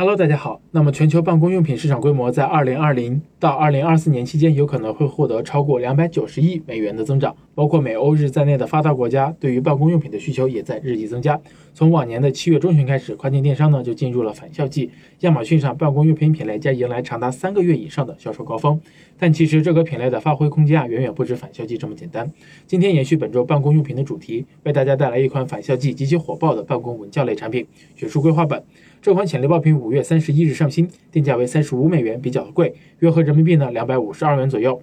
Hello，大家好。那么全球办公用品市场规模在二零二零到二零二四年期间有可能会获得超过两百九十亿美元的增长，包括美、欧、日在内的发达国家对于办公用品的需求也在日益增加。从往年的七月中旬开始，跨境电商呢就进入了返校季，亚马逊上办公用品品类将迎来长达三个月以上的销售高峰。但其实这个品类的发挥空间啊远远不止返校季这么简单。今天延续本周办公用品的主题，为大家带来一款返校季极其火爆的办公文教类产品——学术规划本。这款潜力爆品五月三十一日上新，定价为三十五美元，比较贵，约合人民币呢两百五十二元左右。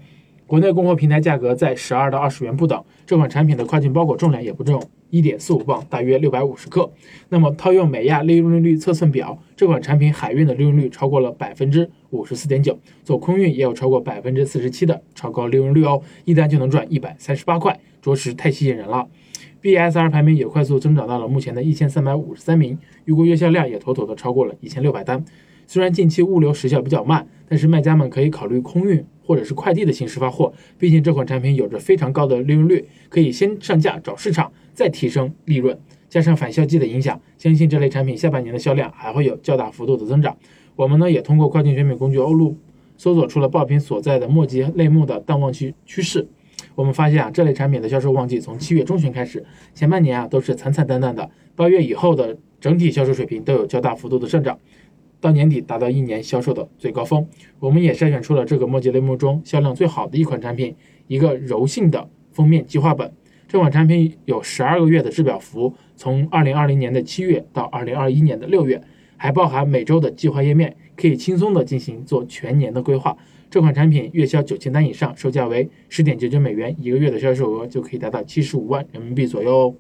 国内供货平台价格在十二到二十元不等。这款产品的跨境包裹重量也不重，一点四五磅，大约六百五十克。那么套用美亚利润率测算表，这款产品海运的利润率超过了百分之五十四点九，做空运也有超过百分之四十七的超高利润率哦，一单就能赚一百三十八块，着实太吸引人了。BSR 排名也快速增长到了目前的一千三百五十三名，预估月销量也妥妥的超过了一千六百单。虽然近期物流时效比较慢，但是卖家们可以考虑空运或者是快递的形式发货，毕竟这款产品有着非常高的利润率，可以先上架找市场，再提升利润。加上返校季的影响，相信这类产品下半年的销量还会有较大幅度的增长。我们呢也通过跨境选品工具欧路搜索出了爆品所在的墨迹类目的淡旺期趋势。我们发现啊，这类产品的销售旺季从七月中旬开始，前半年啊都是惨惨淡淡的，八月以后的整体销售水平都有较大幅度的上涨，到年底达到一年销售的最高峰。我们也筛选出了这个墨迹类目中销量最好的一款产品，一个柔性的封面计划本。这款产品有十二个月的制表服，从二零二零年的七月到二零二一年的六月，还包含每周的计划页面，可以轻松的进行做全年的规划。这款产品月销九千单以上，售价为十点九九美元，一个月的销售额就可以达到七十五万人民币左右哦。